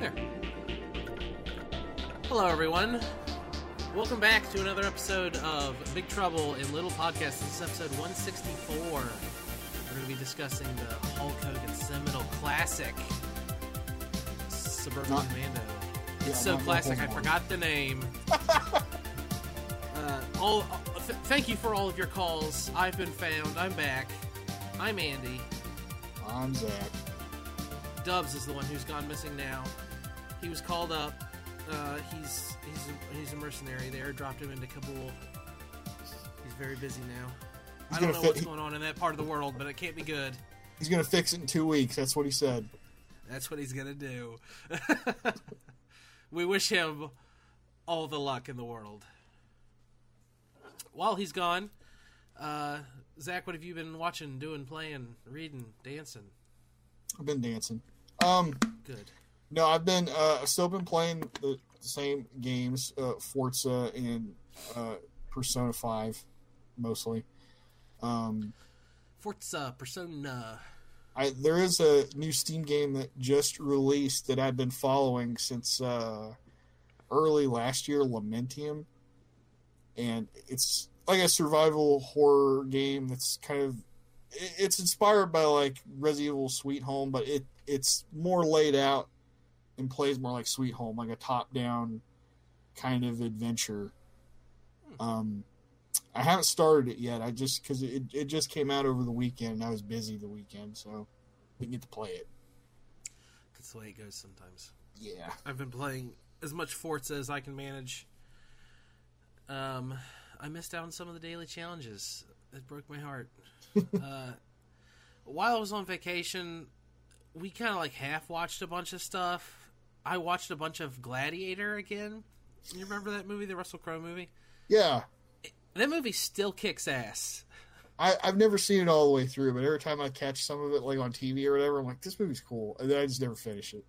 There. Hello, everyone. Welcome back to another episode of Big Trouble in Little Podcast. This is episode 164. We're going to be discussing the Hulk Hogan seminal classic, Suburban Not- Commando. Yeah, It's so not- not classic, I forgot the name. uh, all, uh, th- thank you for all of your calls. I've been found. I'm back. I'm Andy. I'm Zach. Dubs is the one who's gone missing now. He was called up. Uh, he's he's a, he's a mercenary. They dropped him into Kabul. He's very busy now. He's I don't know fit- what's going on in that part of the world, but it can't be good. He's gonna fix it in two weeks. That's what he said. That's what he's gonna do. we wish him all the luck in the world. While he's gone, uh, Zach, what have you been watching, doing, playing, reading, dancing? I've been dancing. Um, Good. No, I've been uh, still been playing the same games, uh, Forza and uh, Persona Five, mostly. Um, Forza Persona. I there is a new Steam game that just released that I've been following since uh, early last year, Lamentum, and it's like a survival horror game that's kind of it's inspired by like Resident Evil Sweet Home, but it it's more laid out and plays more like Sweet Home, like a top down kind of adventure. Um, I haven't started it yet. I just because it it just came out over the weekend. and I was busy the weekend, so didn't get to play it. That's the way it goes sometimes. Yeah, I've been playing as much Forza as I can manage. Um, I missed out on some of the daily challenges. It broke my heart. uh, while I was on vacation, we kind of like half watched a bunch of stuff. I watched a bunch of Gladiator again. You remember that movie, the Russell Crowe movie? yeah. That movie still kicks ass. I, I've never seen it all the way through, but every time I catch some of it, like on TV or whatever, I'm like, this movie's cool, and then I just never finish it.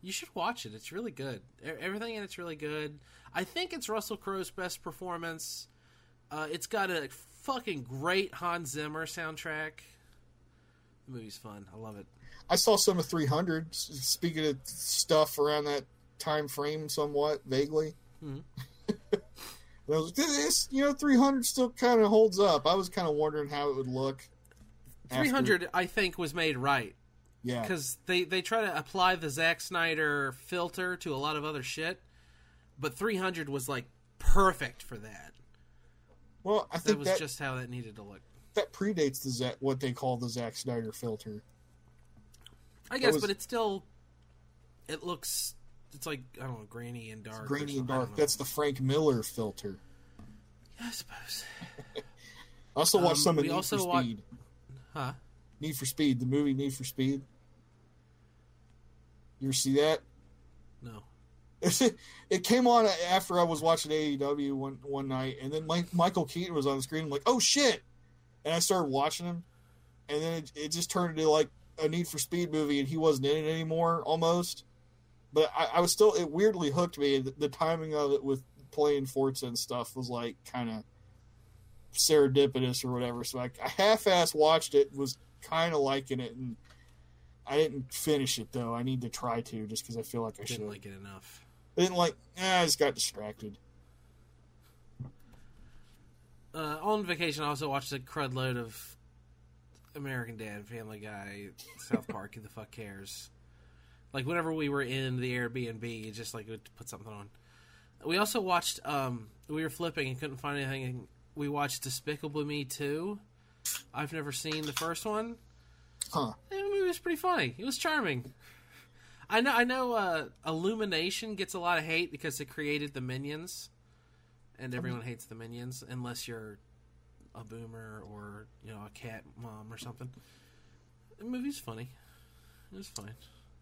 You should watch it. It's really good. Everything in it's really good. I think it's Russell Crowe's best performance. Uh, it's got a fucking great Hans Zimmer soundtrack. The movie's fun. I love it. I saw some of 300. Speaking of stuff around that time frame, somewhat vaguely. Mhm. And I was like, this, you know, 300 still kind of holds up. I was kind of wondering how it would look. after- 300, I think, was made right Yeah. because they they try to apply the Zack Snyder filter to a lot of other shit, but 300 was like perfect for that. Well, I think That was that, just how that needed to look. That predates the Zack, what they call the Zack Snyder filter. I guess, was- but it still it looks. It's like I don't know, grainy and dark. Grainy and something. I don't dark. That's the Frank Miller filter. Yeah, I suppose. I also watched Um, some of Need for wa- Speed. Huh? Need for Speed, the movie Need for Speed. You ever see that? No. it came on after I was watching AEW one one night, and then Mike, Michael Keaton was on the screen. I'm like, oh shit! And I started watching him, and then it, it just turned into like a Need for Speed movie, and he wasn't in it anymore, almost. But I, I was still it weirdly hooked me. The, the timing of it with playing Forza and stuff was like kind of serendipitous or whatever. So I, I half-ass watched it, was kind of liking it, and I didn't finish it though. I need to try to just because I feel like I should. Didn't like it enough. I didn't like. Eh, I just got distracted. Uh, on vacation, I also watched a crud load of American Dad, Family Guy, South Park. Who the fuck cares? Like whenever we were in the Airbnb, just like would put something on. We also watched. Um, we were flipping and couldn't find anything. And we watched Despicable Me two. I've never seen the first one. Huh. The movie was pretty funny. It was charming. I know. I know. Uh, Illumination gets a lot of hate because it created the Minions, and everyone hates the Minions unless you're a boomer or you know a cat mom or something. The movie's funny. It was fine.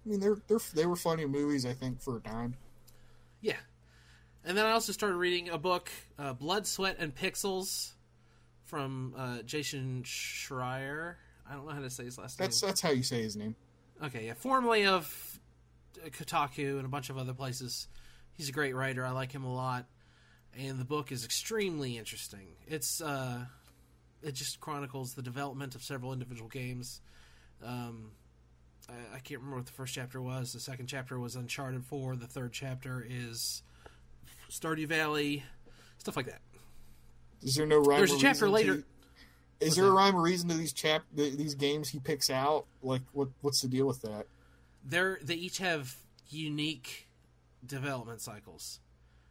I mean, they're they're they were funny movies. I think for a time. Yeah. And then I also started reading a book, uh, Blood, Sweat, and Pixels, from uh, Jason Schreier. I don't know how to say his last name. That's that's how you say his name. Okay, yeah, formerly of Kotaku and a bunch of other places. He's a great writer. I like him a lot, and the book is extremely interesting. It's uh, it just chronicles the development of several individual games. Um, I, I can't remember what the first chapter was. The second chapter was Uncharted Four. The third chapter is Stardew Valley, stuff like that. Is there no rhyme? There's a chapter later- To, is there a rhyme or reason to these chap these games he picks out? Like, what what's the deal with that? They're they each have unique development cycles.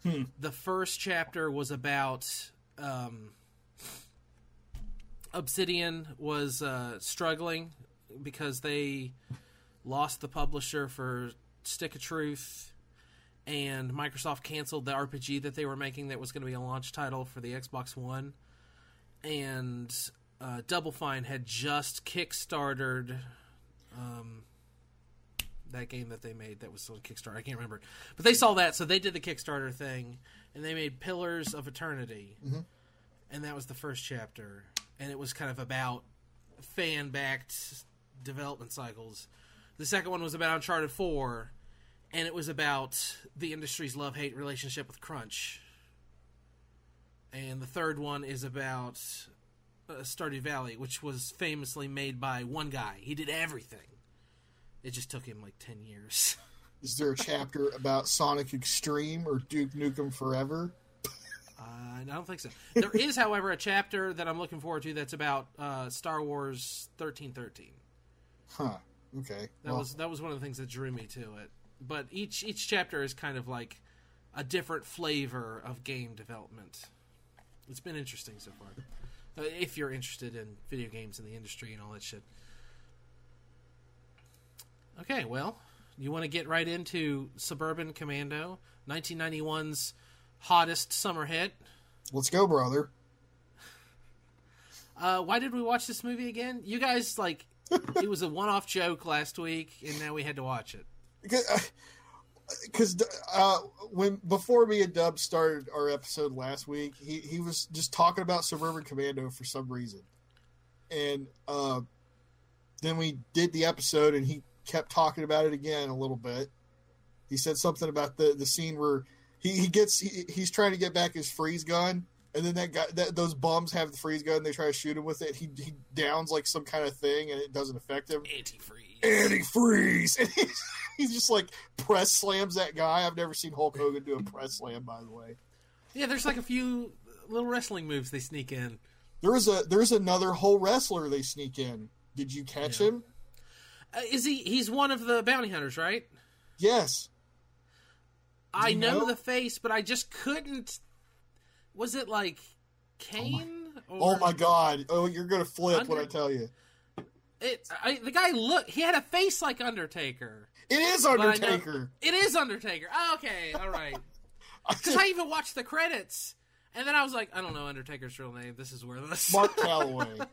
Hmm. The first chapter was about um, Obsidian was uh, struggling because they lost the publisher for Stick of Truth, and Microsoft canceled the RPG that they were making that was going to be a launch title for the Xbox One, and uh, Double Fine had just kickstarted. Um, that game that they made that was on Kickstarter. I can't remember, but they saw that, so they did the Kickstarter thing, and they made Pillars of Eternity, Mhm. and that was the first chapter, and it was kind of about fan-backed development cycles. The second one was about Uncharted Four, and it was about the industry's love-hate relationship with crunch. And the third one is about uh, Stardew Valley, which was famously made by one guy. He did everything. It just took him like 10 years. Is there a chapter about Sonic X-treme or Duke Nukem Forever? Uh, I don't think so. There is, however, a chapter that I'm looking forward to that's about uh, Star Wars 1313. Huh. Okay. That Well, was that was one of the things that drew me to it. But each each chapter is kind of like a different flavor of game development. It's been interesting so far. Uh, if you're interested in video games and the industry and all that shit. Okay, well, you want to get right into Suburban Commando, 1991's hottest summer hit. let's go, brother. Uh, why did we watch this movie again? You guys like it was a one-off joke last week, and now we had to watch it. Because uh, when before me and Dub started our episode last week, he, he was just talking about Suburban Commando for some reason, and uh, then we did the episode, and he kept talking about it again a little bit. He said something about the the scene where he, he gets he, he's trying to get back his freeze gun, and then that guy that those bums have the freeze gun. They try to shoot him with it. He he downs like some kind of thing, and it doesn't affect him Antifreeze. antifreeze. And he's, he's just like press slams that guy. I've never seen Hulk Hogan do a press slam, by the way. Yeah, there's like a few little wrestling moves they sneak in. There's a there's another whole wrestler they sneak in. Did you catch Yeah. him? Uh, is he? He's one of the bounty hunters, right? Yes. I know, know? the face, but I just couldn't. Was it like Kane? Oh my god. Oh, you're gonna flip when I tell you. It, I, the guy look. He had a face like Undertaker. It is I know- Undertaker. It is Undertaker. Oh, okay, all right. Because I even watched the credits, and then I was like, I don't know Undertaker's real name. This is worthless. Mark Calaway.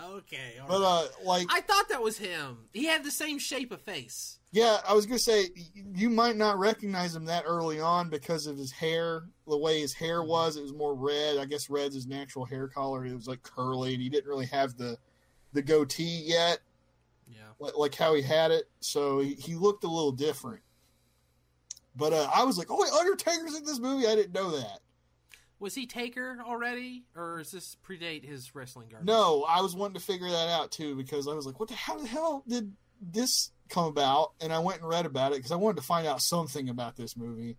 Okay, all But right. uh, like, I thought that was him. He had the same shape of face. yeah, I was gonna say you might not recognize him that early on because of his hair, the way his hair was. It was more red. I guess red's his natural hair color. It was like curly, and he didn't really have the the goatee yet. Yeah. like, like how he had it. So he, he looked a little different. But uh, I was like, oh, wait, Undertaker's in this movie. I didn't know that. Was he Taker already, or does this predate his wrestling garbage? No, I was wanting to figure that out too because I was like, what the how the hell did this come about? And I went and read about it because I wanted to find out something about this movie.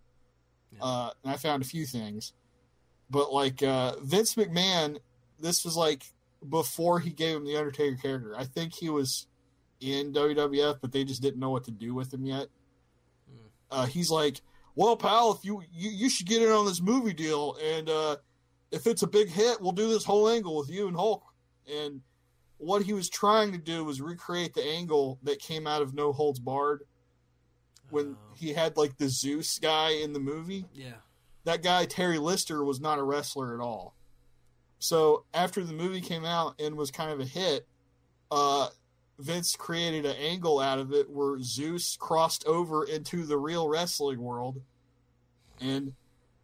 Yeah. Uh, and I found a few things. But like uh, Vince McMahon, this was like before he gave him the Undertaker character. I think he was in WWF, but they just didn't know what to do with him yet. Hmm. Uh, he's like, "Well, pal, if you, you you should get in on this movie deal, and uh, if it's a big hit, we'll do this whole angle with you and Hulk." And what he was trying to do was recreate the angle that came out of No Holds Barred when Oh. he had like the Zeus guy in the movie yeah. that guy Tiny Lister was not a wrestler at all. So after the movie came out and was kind of a hit, uh, Vince created an angle out of it where Zeus crossed over into the real wrestling world and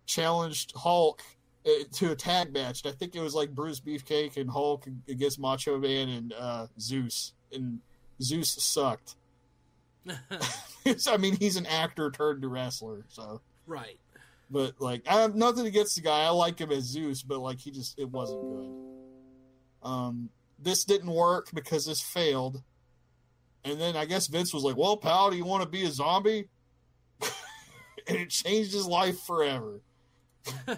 challenged Hulk uh, to a tag match. I think it was like Brutus Beefcake and Hulk against Macho Man and uh, Zeus, and Zeus sucked. I mean, he's an actor turned to wrestler, so. right. But like, I have nothing against the guy. I like him as Zeus, but like, he just it wasn't good. Um, this didn't work because this failed. And then I guess Vince was like, "Well, pal, do you want to be a zombie?" and it changed his life forever.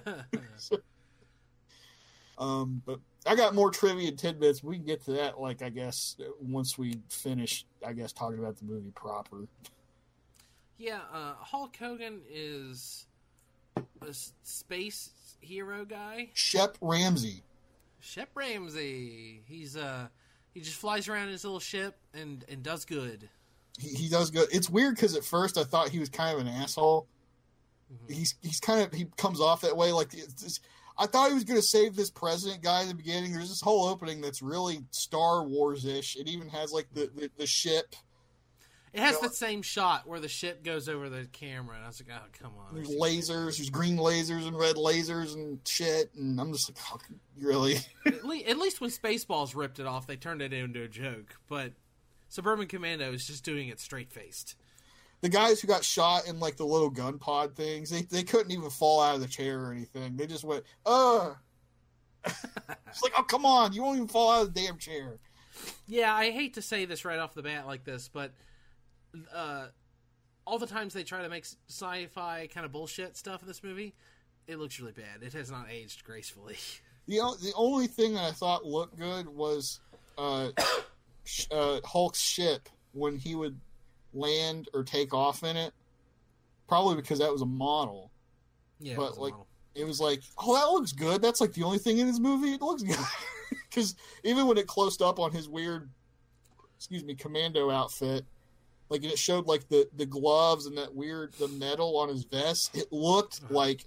Um, but I got more trivia and tidbits. We can get to that, like I guess, once we finish. I guess talking about the movie proper. yeah, uh, Hulk Hogan is a space hero guy. Shep Ramsey. Shep Ramsey. He's uh he just flies around in his little ship and and does good. He, he does good. It's weird because at first I thought he was kind of an asshole. Mhm. He's he's kind of he comes off that way. Like it's- I thought he was going to save this president guy in the beginning. There's this whole opening that's really Star Wars ish. It even has like the the, the ship. It has that same shot where the ship goes over the camera, and I was like, "Oh, come on!" There's lasers. There's green lasers and red lasers and shit. And I'm just like, oh, really? at, le- at least when Spaceballs ripped it off, they turned it into a joke. But Suburban Commando is just doing it straight faced. the guys who got shot in like the little gun pod things, they, they couldn't even fall out of the chair or anything. They just went, uh. it's like, oh, come on. You won't even fall out of the damn chair. Yeah, I hate to say this right off the bat like this, but uh, all the times they try to make sci-fi kind of bullshit stuff in this movie, it looks really bad. It has not aged gracefully. The, the only thing that I thought looked good was uh, uh, Hulk's ship when he would land or take off in it. Probably because that was a model. Yeah, But, it was a like, model. It was like, oh, that looks good. That's like the only thing in this movie. It looks good. Because even when it closed up on his weird, excuse me, commando outfit, like it showed like the the gloves and that weird the metal on his vest. It looked Uh-huh. like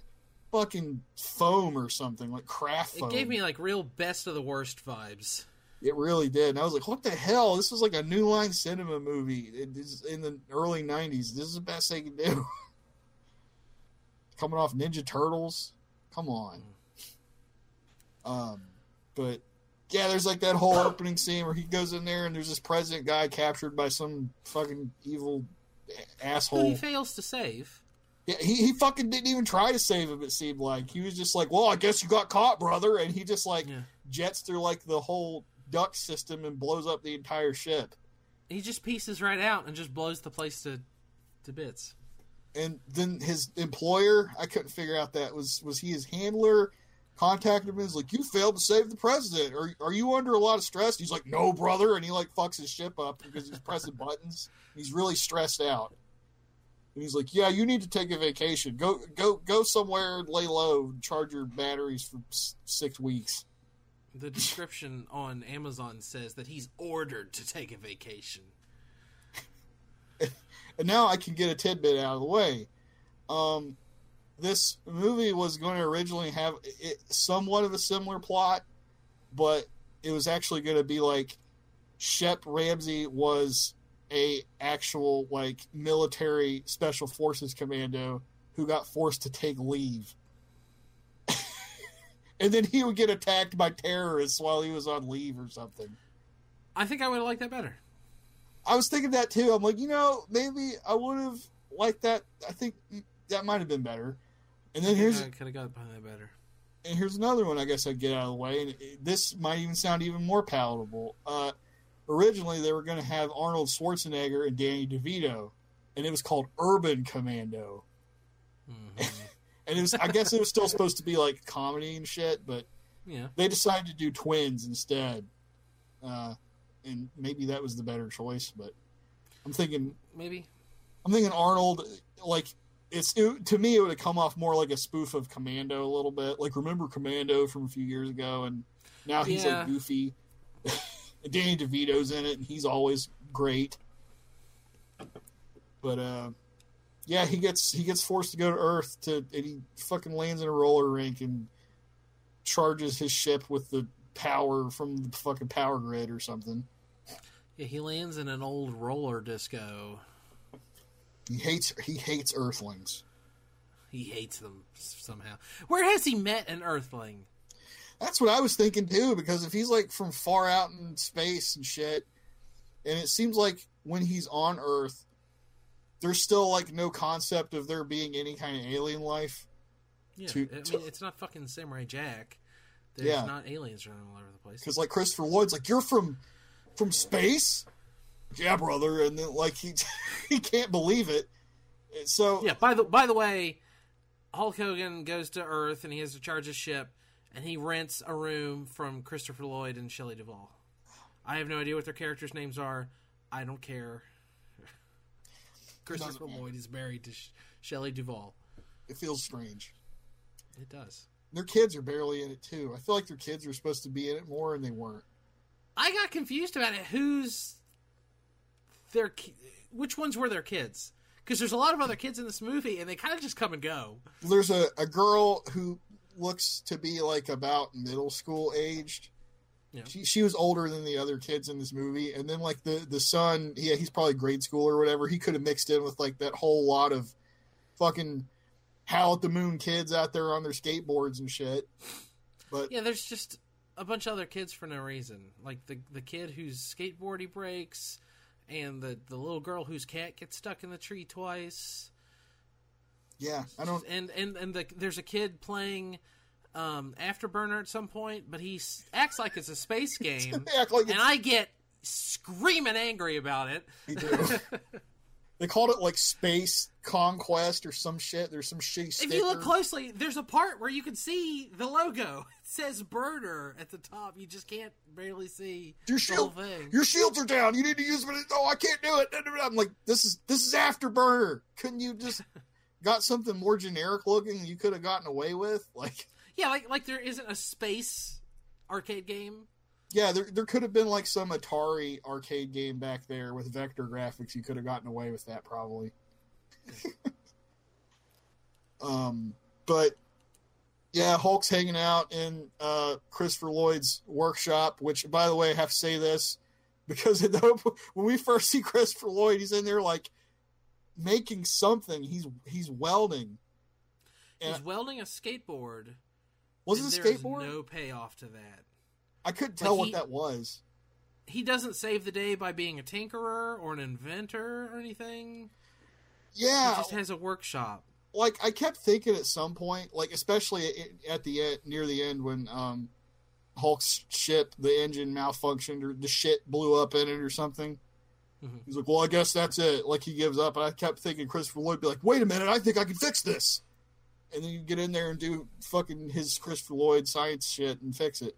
fucking foam or something, like craft foam. it gave me like real best of the worst vibes. It really did. And I was like, what the hell? This was like a New Line Cinema movie It is in the early 90s. This is the best they can do. Coming off Ninja Turtles. Come on. Um, but yeah, there's like that whole opening scene where he goes in there and there's this president guy captured by some fucking evil Who asshole. he fails to save. Yeah, he, he fucking didn't even try to save him, it seemed like. He was just like, well, I guess you got caught, brother. And he just like Yeah. jets through like the whole duct system and blows up the entire ship. He just pieces right out and just blows the place to to bits. And then his employer, I couldn't figure out that was was he his handler contacted him and was like, You failed to save the president. Are are you under a lot of stress? He's like, No, brother, and he like fucks his ship up because he's pressing buttons. He's really stressed out. And he's like, "Yeah, you need to take a vacation. Go, go, go somewhere, lay low, and charge your batteries for s- six weeks." The description on Amazon says that he's ordered to take a vacation. And now I can get a tidbit out of the way. Um, this movie was going to originally have it, somewhat of a similar plot, but it was actually going to be like Shep Ramsey was a actual like military special forces commando who got forced to take leave. and then he would get attacked by terrorists while he was on leave or something. I think I would have liked that better. I was thinking that too. I'm like, you know, maybe I would have liked that. I think that might have been better. And then here's I could have got behind that better. and here's another one. I guess I'd get out of the way. And this might even sound even more palatable. Uh, originally, they were going to have Arnold Schwarzenegger and Danny DeVito, and it was called Urban Commando. Mhm. And it was, I guess, it was still supposed to be like comedy and shit, but yeah, they decided to do twins instead. Uh, and maybe that was the better choice. But I'm thinking maybe. I'm thinking Arnold, like it's it, to me, it would have come off more like a spoof of Commando a little bit. Like remember Commando from a few years ago, and now he's Yeah. like goofy. Danny DeVito's in it, and he's always great. But uh, yeah, he gets he gets forced to go to Earth to, and he fucking lands in a roller rink and charges his ship with the power from the fucking power grid or something. Yeah, he lands in an old roller disco. He hates he hates Earthlings. He hates them somehow. Where has he met an Earthling? That's what I was thinking too, because if he's like from far out in space and shit, and it seems like when he's on Earth, there's still like no concept of there being any kind of alien life. Yeah, To- I mean, to- it's not fucking Samurai Jack. There's Yeah. not aliens running all over the place. Because like Christopher Lloyd's like, you're from from space. Yeah, brother, and then like he he can't believe it. So Yeah. By the by the way, Hulk Hogan goes to Earth and he has to charge his ship, and he rents a room from Christopher Lloyd and Shelley Duvall. I have no idea what their characters' names are. I don't care. Christopher matter. Lloyd is married to Sh- Shelley Duvall. it feels strange. It does. Their kids are barely in it too. I feel like their kids were supposed to be in it more, and they weren't. I got confused about it. Who's their which ones were their kids? Because there's a lot of other kids in this movie, and they kind of just come and go. There's a, a girl who looks to be like about middle school aged. Yeah. She, she was older than the other kids in this movie, and then like the the son, yeah, he's probably grade school or whatever. He could have mixed in with like that whole lot of fucking Howl at the Moon kids out there on their skateboards and shit. But Yeah, there's just a bunch of other kids for no reason. Like the the kid whose skateboard he breaks, and the the little girl whose cat gets stuck in the tree twice. yeah, I don't. And and and the, there's a kid playing um, Afterburner at some point, but he acts like it's a space game, like and I get screaming angry about it. they do. They called it like Space Conquest or some shit. There's some shitty sticker. If you look closely, there's a part where you can see the logo. Says Burner at the top. You just can't barely see your the whole shield, thing. your shields are down. You need to use them. Oh, I can't do it. I'm like, this is this is Afterburner. Couldn't you just got something more generic looking? You could have gotten away with like. Yeah, like like there isn't a space arcade game. Yeah, there there could have been like some Atari arcade game back there with vector graphics. You could have gotten away with that probably. um, but yeah, Hulk's hanging out in uh, Christopher Lloyd's workshop. Which, by the way, I have to say this because when we first see Christopher Lloyd, he's in there like making something. He's he's welding. He's welding a skateboard. Was and it a skateboard? No payoff to that. I couldn't tell Like, what he- that was. He doesn't save the day by being a tinkerer or an inventor or anything. Yeah, He just has a workshop. Like I kept thinking at some point, like especially at- the end, near the end when um, Hulk's ship, the engine malfunctioned or the shit blew up in it or something. Mhm. He's like, "Well, I guess that's it." Like he gives up, and I kept thinking Christopher Lloyd would be like, "Wait a minute, I think I can fix this." And then you get in there and do fucking his Christopher Lloyd science shit and fix it.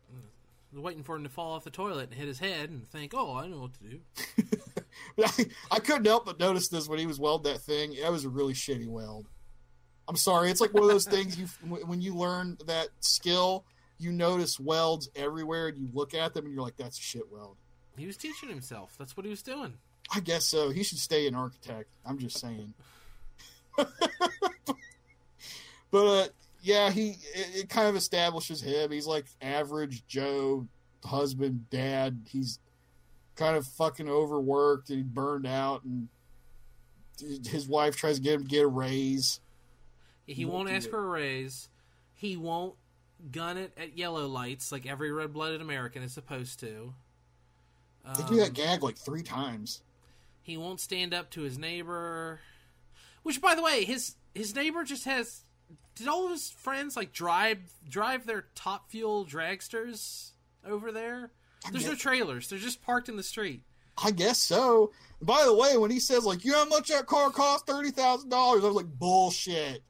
Waiting for him to fall off the toilet and hit his head and think, "Oh, I know what to do." I, I couldn't help but notice this when he was welding that thing. That was a really shitty weld. I'm sorry. It's like one of those things you when you learn that skill, you notice welds everywhere, and you look at them and you're like, "That's a shit weld." He was teaching himself. That's what he was doing. I guess so. He should stay an architect. I'm just saying. but uh, yeah, he it, it kind of establishes him. He's like average Joe husband, dad. He's kind of fucking overworked and burned out, and his wife tries to get him to get a raise. He Won't won't ask it. for a raise. He won't gun it at yellow lights like every red-blooded American is supposed to. They do that Um, gag like three times. He won't stand up to his neighbor. Which, by the way, his his neighbor just has. Did all of his friends like drive drive their top fuel dragsters over there? There's no trailers. They're just parked in the street. I guess so. By the way, when he says like, "You know how much that car cost? Thirty thousand dollars," I was like, "Bullshit."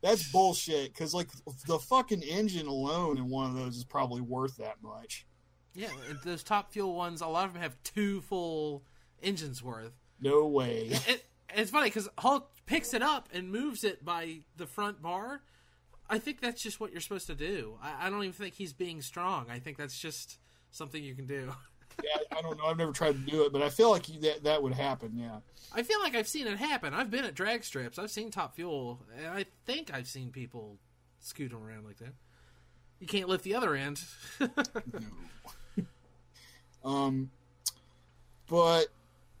That's bullshit. Because like the fucking engine alone in one of those is probably worth that much. Yeah, those top fuel ones. A lot of them have two full engines worth. No way. It, it's funny because Hulk picks it up and moves it by the front bar. I think that's just what you're supposed to do. I, I don't even think he's being strong. I think that's just something you can do. yeah, I don't know. I've never tried to do it, but I feel like that that would happen. Yeah. I feel like I've seen it happen. I've been at drag strips. I've seen Top Fuel, and I think I've seen people scoot around like that. You can't lift the other end. no. Um, but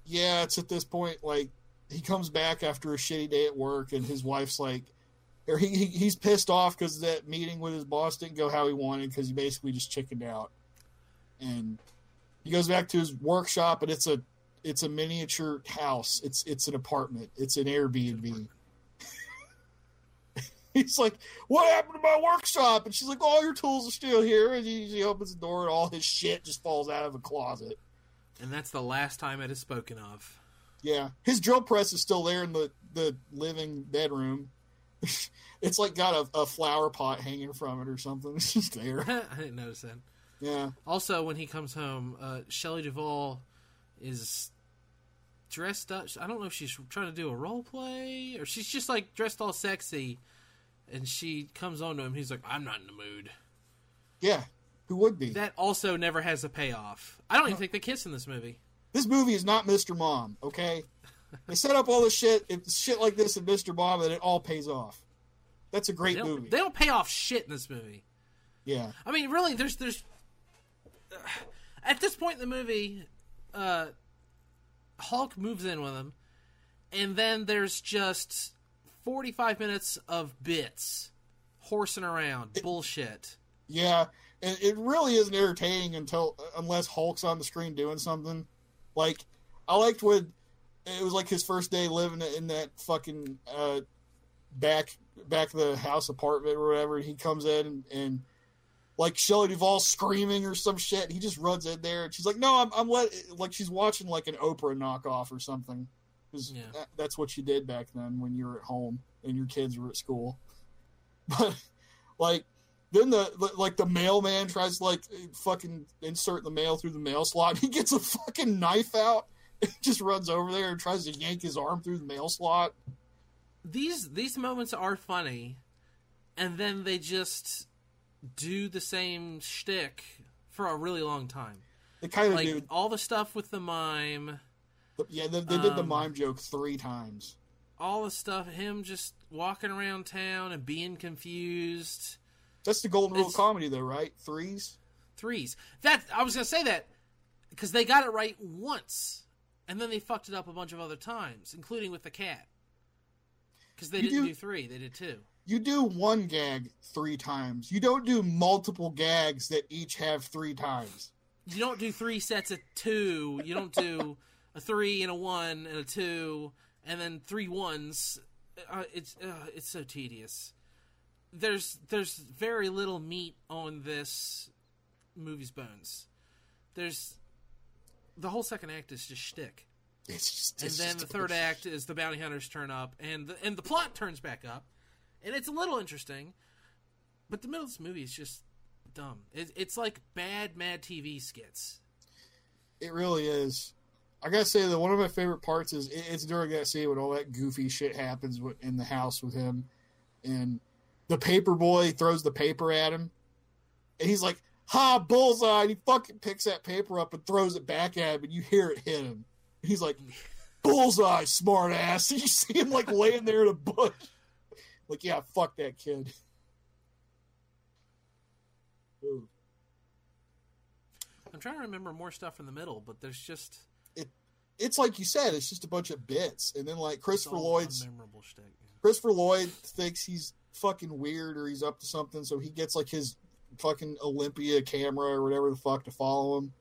yeah, it's at this point like he comes back after a shitty day at work, and his wife's like, or he, he he's pissed off because that meeting with his boss didn't go how he wanted because he basically just chickened out, and he goes back to his workshop, and it's a it's a miniature house. It's it's an apartment. It's an Airbnb. He's like, "What happened to my workshop?" And she's like, "All your tools are still here." And he, he opens the door, and all his shit just falls out of a closet. And that's the last time it is spoken of. Yeah, his drill press is still there in the the living bedroom. it's like got a, a flower pot hanging from it or something. It's just there. I didn't notice that. Yeah, Also, when he comes home, uh, Shelley Duvall is dressed up. I don't know if she's trying to do a role play or she's just like dressed all sexy. And she comes on to him. He's like, "I'm not in the mood." yeah. Who would be? That also never has a payoff. I don't even think they kiss in this movie. this movie is not Mr. Mom. Okay, they set up all this shit. Shit like this in Mr. Mom, and it all pays off. That's a great don't, movie. they don't pay off shit in this movie. yeah, I mean, really, there's there's at this point in the movie, uh, Hulk moves in with him, and then there's just 45 minutes of bits horsing around bullshit. yeah. And it really isn't entertaining until unless Hulk's on the screen doing something. Like I liked when it was like his first day living in that fucking uh, back back of the house apartment or whatever. And he comes in and, and like Shelley Duvall screaming or some shit. He just runs in there and she's like, "No, I'm I'm let like she's watching like an Oprah knockoff or something." 'Cause Yeah. that, that's what you did back then when you were at home and your kids were at school. But like then the like the mailman tries to like fucking insert the mail through the mail slot. He gets a fucking knife out. and just runs over there and tries to yank his arm through the mail slot. These these moments are funny, and then they just do the same shtick for a really long time. They kind of Like do. all the stuff with the mime, Yeah, they, they did the um, mime joke three times. all the stuff him just walking around town and being confused. That's the golden rule of comedy, though, right? Threes. threes. That I was gonna say that because they got it right once, and then they fucked it up a bunch of other times, including with the cat. Because they You didn't do- do three, they did two. You do one gag three times. You don't do multiple gags that each have three times. You don't do three sets of two. You don't do a three and a one and a two, and then three ones. Uh, it's uh, it's so tedious. There's there's very little meat on this movie's bones. There's the whole second act is just shtick. It's just. and then the third act is the bounty hunters turn up and the, and the plot turns back up and it's a little interesting but the middle of this movie is just dumb it, it's like bad mad tv skits It really is. I gotta say that one of my favorite parts is it- it's during that scene when all that goofy shit happens in the house with him, and the paper boy throws the paper at him, and he's like, "Ha, bullseye!" And he fucking picks that paper up and throws it back at him, and you hear it hit him. He's like, "Bullseye, smart ass!" And you see him like laying there in a bush, like, "Yeah, fuck that kid." Ooh. i'm trying to remember more stuff in the middle but there's just it. It's like you said, it's just a bunch of bits, and then like Christopher Lloyd's memorable shtick Christopher Lloyd thinks he's fucking weird or he's up to something, so he gets like his fucking Olympia camera or whatever the fuck to follow him.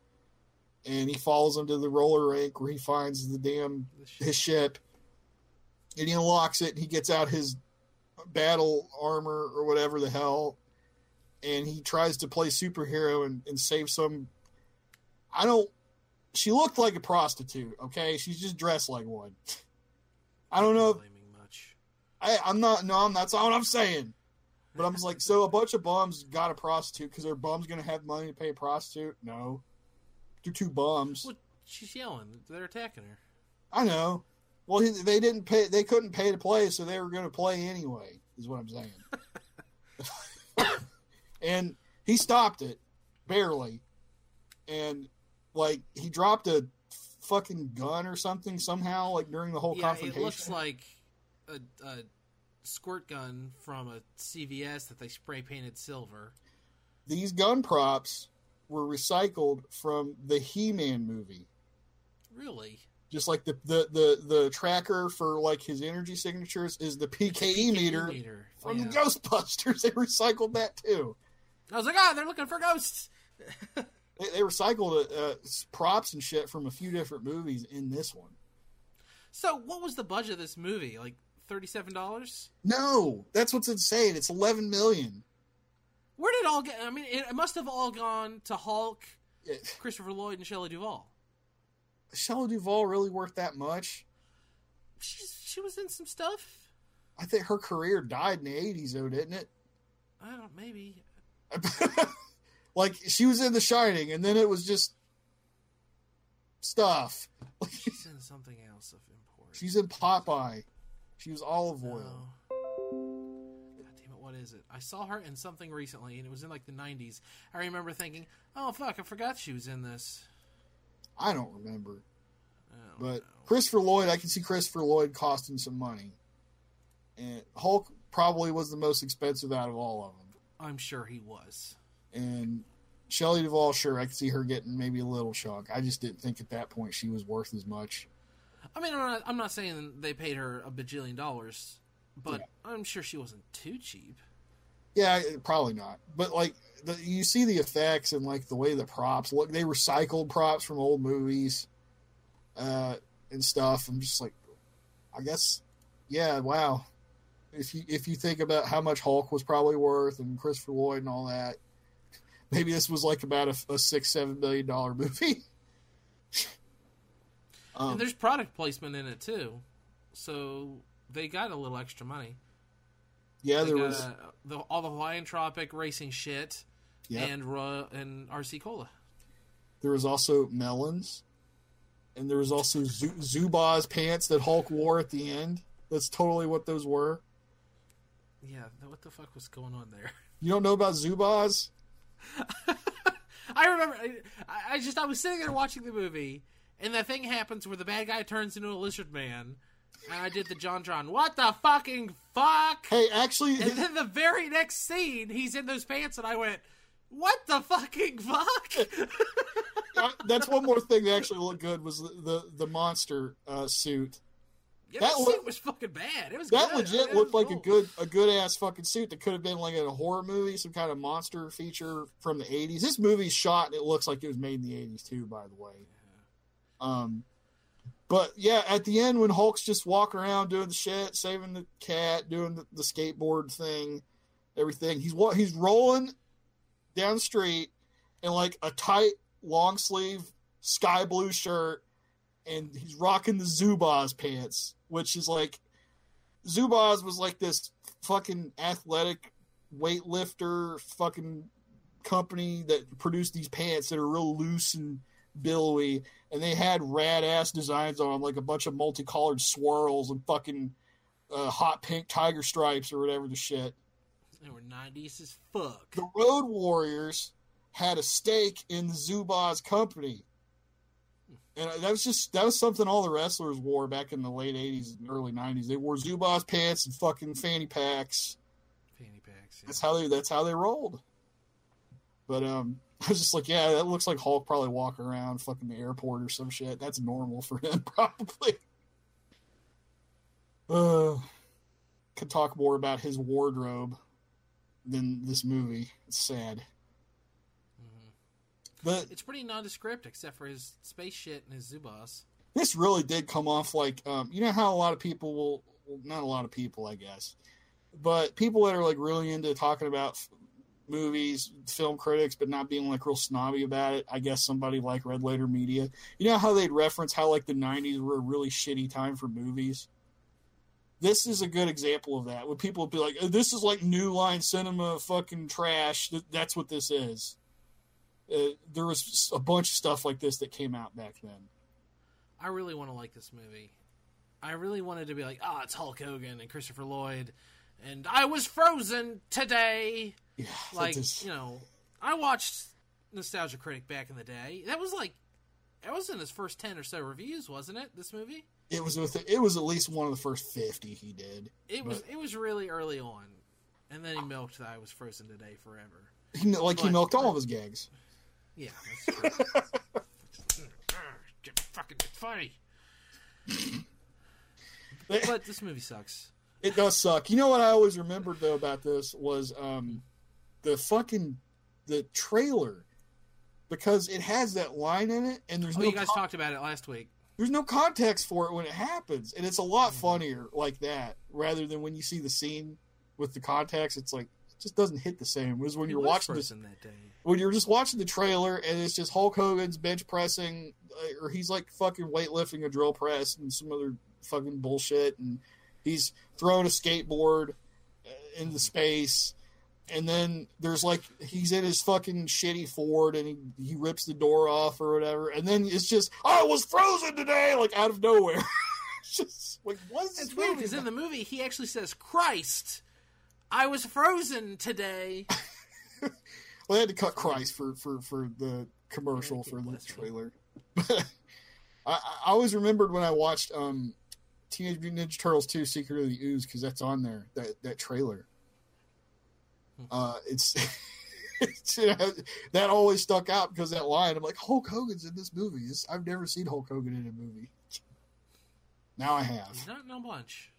And he follows him to the roller rink where he finds the damn This shit- his ship. And he unlocks it and he gets out his battle armor or whatever the hell. And he tries to play superhero and, and save some I don't she looked like a prostitute, okay? She's just dressed like one. I don't know blaming much I, I'm not. No, I'm, that's not what I'm saying. But I'm just like, so a bunch of bums got a prostitute because their bums gonna have money to pay a prostitute? No, they're two bums. What? she's yelling they're attacking her I know. Well, he, they didn't pay. They couldn't pay to play, so they were gonna play anyway. Is what I'm saying. and he stopped it barely, and like he dropped a fucking gun or something somehow, like during the whole yeah it confrontation. looks like a, a squirt gun from a cvs that they spray painted silver these gun props were recycled from the He-Man movie. really Just like the the the, the tracker for like his energy signatures is the PKE, meter meter from yeah. Ghostbusters. They recycled that too. I was like, ah, they're looking for ghosts. They, they recycled uh, uh, props and shit from a few different movies in this one. So, what was the budget of this movie? Like thirty-seven dollars? No, that's what's insane. It's eleven million. Where did it all get? I mean, it, must have all gone to Hulk, Christopher Lloyd, and Shelley Duvall. Shelley Duvall really worth that much? She's she was in some stuff. I think her career died in the eighties, though, didn't it? I don't maybe. like she was in The Shining, and then it was just stuff. She's in something else of import. She's in Popeye. She was Olive Oyl. No. God damn it! What is it? I saw her in something recently, and it was in like the '90s. I remember thinking, "Oh fuck, I forgot she was in this." I don't remember, I don't but know. Christopher Lloyd, I can see Christopher Lloyd costing some money, and Hulk probably was the most expensive out of all of them. I'm sure he was. And Shelley Duvall, sure, I could see her getting maybe a little chunk. I just didn't think at that point she was worth as much. I mean, I'm not, I'm not saying they paid her a bajillion dollars, but Yeah. I'm sure she wasn't too cheap. Yeah, probably not. But like, the, you see the effects and like the way the props look. They recycled props from old movies, uh, and stuff. I'm just like, I guess, yeah, wow. If you if you think about how much Hulk was probably worth and Christopher Lloyd and all that, maybe this was like about a, a six seven million dollar movie. um, and there's product placement in it too, so they got a little extra money. Yeah, there was. uh, the, all the Hawaiian Tropic racing shit Yeah, and and RC Cola. there was also melons, and there was also Zu- Zubaz pants that Hulk wore at the end. That's totally what those were. Yeah, what the fuck was going on there? You don't know about Zubaz? I remember. I, I just I was sitting there watching the movie, and the thing happens where the bad guy turns into a lizard man, and I did the JonTron. What the fucking fuck? Hey, actually, And then the very next scene, he's in those pants, and I went, "What the fucking fuck?" uh, that's one more thing that actually looked good was the the, the monster uh, suit. yeah, That that look- was fucking bad. It was That good. legit It looked was like a good a good ass fucking suit that could have been like in a horror movie, some kind of monster feature from the eighties. This movie's shot and it looks like it was made in the eighties too, by the way. Um, but yeah, at the end when Hulk's just walking around doing the shit, saving the cat, doing the, the skateboard thing, everything. He's wa- he's rolling down the street in like a tight long sleeve sky blue shirt, and he's rocking the Zubaz pants, which is like Zubaz was like this fucking athletic weightlifter fucking company that produced these pants that are real loose and billowy, and they had rad ass designs on like a bunch of multicolored swirls and fucking uh, hot pink tiger stripes or whatever the shit. They were nineties as fuck. The Road Warriors had a stake in the Zubaz company. And that was just that was something all the wrestlers wore back in the late '80s and early '90s. They wore Zubaz pants and fucking fanny packs. Fanny packs. yeah. That's how they that's how they rolled. But um, I was just like, yeah, that looks like Hulk probably walking around fucking the airport or some shit. That's normal for him, probably. Uh, could talk more about his wardrobe than this movie. It's sad, Mhm. but It's pretty nondescript except for his space shit and his Zubaz. this really did come off like um, you know how a lot of people will well, not a lot of people i guess but people that are like really into talking about movies film critics but not being like real snobby about it. I guess somebody like red letter media. You know how they'd reference how like the 90s were a really shitty time for movies? This is a good example of that when people would be like "Oh, this is like new line cinema fucking trash. That's what this is. Uh, there was a bunch of stuff like this that came out back then. I really want to like this movie. I really wanted to be like, ah, it's Hulk Hogan and Christopher Lloyd, and I was frozen today. Yeah, Like, is- you know, I watched Nostalgia Critic back in the day. That was like, that was in his first ten or so reviews, wasn't it? This movie. it was with it was at least one of the first fifty he did. It was. It was really early on, and then he milked that I was frozen today forever. He, like he milked all of uh, his gags. Yeah, that's true. Get fucking funny. But this movie sucks. It does suck. You know what I always remembered though about this was um the fucking the trailer because it has that line in it and there's Oh, no you guys con- talked about it last week. there's no context for it when it happens and it's a lot funnier like that rather than when you see the scene with the context it's like just doesn't hit the same as when He you're watching this that day. when you're just watching the trailer and it's just Hulk Hogan's bench pressing, uh, or he's like fucking weightlifting a drill press and some other fucking bullshit, and he's throwing a skateboard in the space, and then there's like he's in his fucking shitty Ford and he he rips the door off or whatever, and then it's just I was frozen today, like out of nowhere. just like what is this It's weird movie because in the movie he actually says, "Christ, I was frozen today." Well, they had to cut Christ for for for the commercial for the trailer. But I, I always remembered when I watched um, Teenage Mutant Ninja Turtles 2: Secret of the Ooze because that's on there that that trailer. Hmm. Uh, it's, it's you know, that always stuck out because that line. I'm like Hulk Hogan's in this movie. It's- I've never seen Hulk Hogan in a movie. Now I have. He's not in a bunch.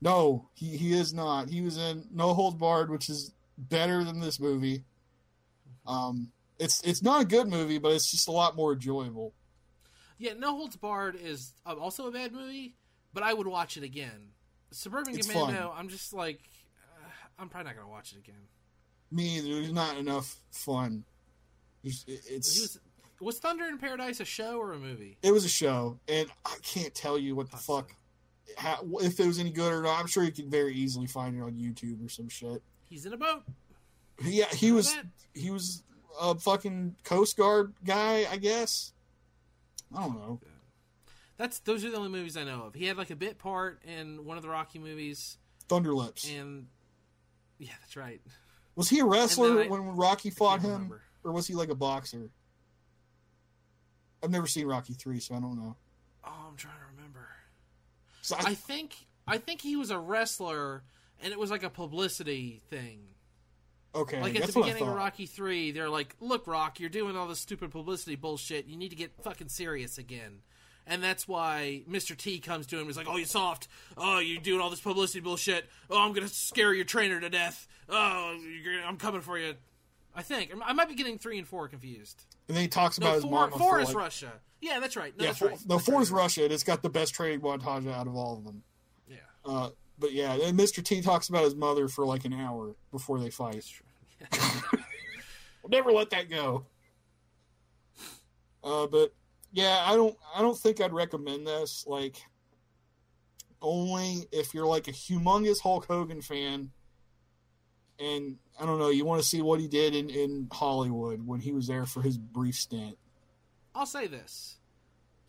No, he, he is not. He was in No Holds Barred, which is better than this movie. Um, it's it's not a good movie, but it's just a lot more enjoyable. Yeah, No Holds Barred is uh, also a bad movie, but I would watch it again. Suburban It's Commando, fun. I'm just like, uh, I'm probably not gonna watch it again. Me, there's not enough fun. There's- It's was was Thunder in Paradise a show or a movie? it was a show, and I can't tell you what the fuck how, if it was any good or not. I'm sure you can very easily find it on YouTube or some shit. He's in a boat. Yeah, he was That- he was a fucking Coast Guard guy, I guess. I don't know. That's those are the only movies I know of. He had like a bit part in one of the Rocky movies, Thunderlips. and yeah, that's right. Was he a wrestler I- when Rocky fought him, remember. or was he like a boxer? I've never seen Rocky three, so I don't know. Oh, I'm trying to remember. So I I, think I think he was a wrestler, and it was like a publicity thing. okay, Like at the beginning of. Rocky Three, they're like, "Look, Rock, you're doing all this stupid publicity bullshit. You need to get fucking serious again." And that's why Mr. T comes to him. He's like, "Oh, you soft. Oh, you're doing all this publicity bullshit. Oh, I'm gonna scare your trainer to death. Oh, you're gonna, I'm coming for you." I think I might be getting three and four confused. and then he talks about No, his four, mama. four is like- Russia. Yeah, that's right. No, Yeah, that's four, right. no, That's four right. is Russia. and It's got the best training montage out of all of them. Yeah, Uh, but yeah, and Mr. T talks about his mother for like an hour before they fight. We'll never let that go. Uh, but yeah, I don't. I don't think I'd recommend this. Like, only if you're like a humongous Hulk Hogan fan, and I don't know, you want to see what he did in in Hollywood when he was there for his brief stint. I'll say this: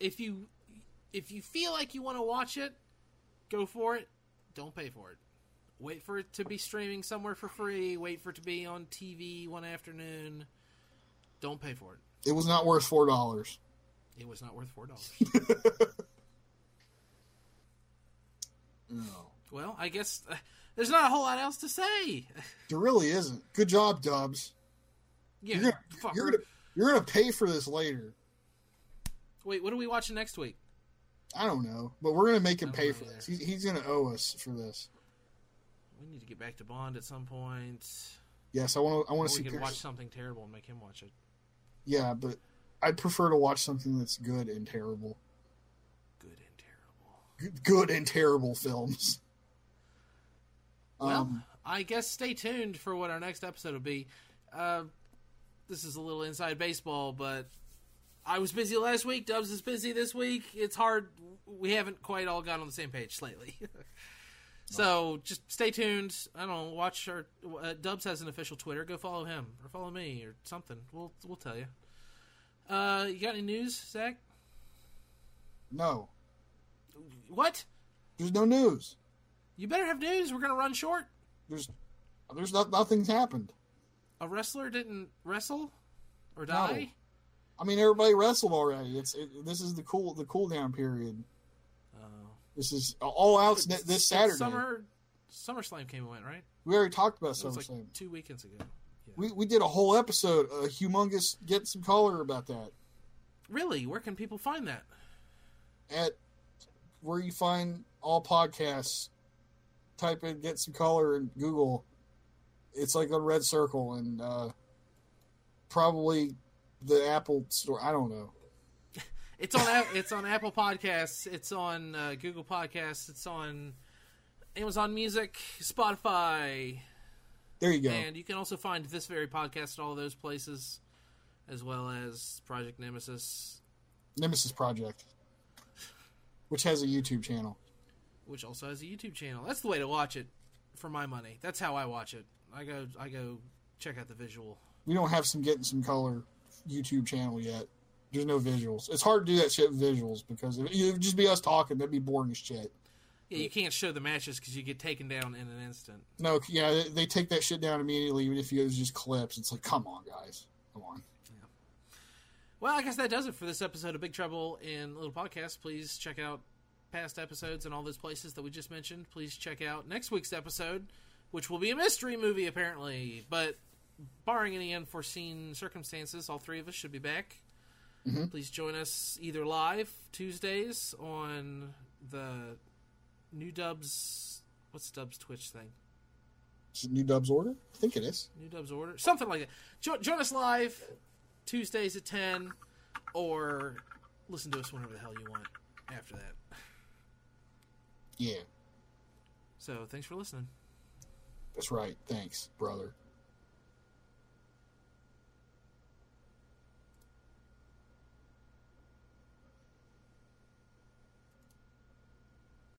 if you if you feel like you want to watch it, go for it. Don't pay for it. Wait for it to be streaming somewhere for free. Wait for it to be on TV one afternoon. Don't pay for it. It was not worth four dollars. It was not worth four dollars. No, well, I guess uh, there's not a whole lot else to say. there really isn't. Good job, Dubs. Yeah, You're gonna, fuck. you're gonna you're gonna pay for this later. Wait, what are we watching next week? I don't know, but we're gonna make him pay for either. this. He's, he's gonna owe us for this. We need to get back to Bond at some point. Yes, I want to. I want to see. we can Pierce. watch something terrible and make him watch it. Yeah, but I'd prefer to watch something that's good and terrible. Good and terrible. Good, good and terrible films. Well, Um, I guess stay tuned for what our next episode will be. Uh, this is a little inside baseball, but I was busy last week. Dubs is busy this week. It's hard. We haven't quite all got on the same page lately. so just stay tuned. I don't know. Watch our uh, Dubs has an official Twitter. Go follow him or follow me or something. We'll we'll tell you. Uh, you got any news, Zach? no, What? there's no news. You better have news. We're gonna run short. There's there's not nothing's happened. A wrestler didn't wrestle or die. I mean, everybody wrestled already. It's it, this is the cool the cool down period. Oh. This is all out this Saturday. Summer SummerSlam came and went, right? We already talked about was like two weekends ago. We we did a whole episode, a humongous get some color about that Really? Where can people find that? at where you find all podcasts. Type in "get some color" in Google. It's like a red circle, and uh, probably the Apple store. I don't know. It's on it's on Apple Podcasts. It's on uh, Google Podcasts. It's on Amazon Music, Spotify. There you go. And you can also find this very podcast at all those places, as well as Project Nemesis, Nemesis Project, which has a YouTube channel. which also has a YouTube channel. That's the way to watch it, for my money. That's how I watch it. I go, I go check out the visual. We don't have some getting some color YouTube channel yet. There's no visuals. It's hard to do that shit with visuals because it would just be us talking, that'd be boring as shit. Yeah, you can't show the matches because you get taken down in an instant. No, yeah, they, they take that shit down immediately. Even if it was just clips, it's like, come on, guys, come on. Well, I guess that does it for this episode of Big Trouble in Little Podcast. Please check out past episodes and all those places that we just mentioned. Please check out next week's episode, which will be a mystery movie, apparently. But barring any unforeseen circumstances, all three of us should be back. Mhm. Please join us either live Tuesdays on the New Dubs. What's Dubs Twitch thing? New Dubs order? I think it is. New Dubs Order, something like that. Jo- join us live Tuesdays at ten, or listen to us whenever the hell you want after that. Yeah, So thanks for listening. that's right. Thanks, brother.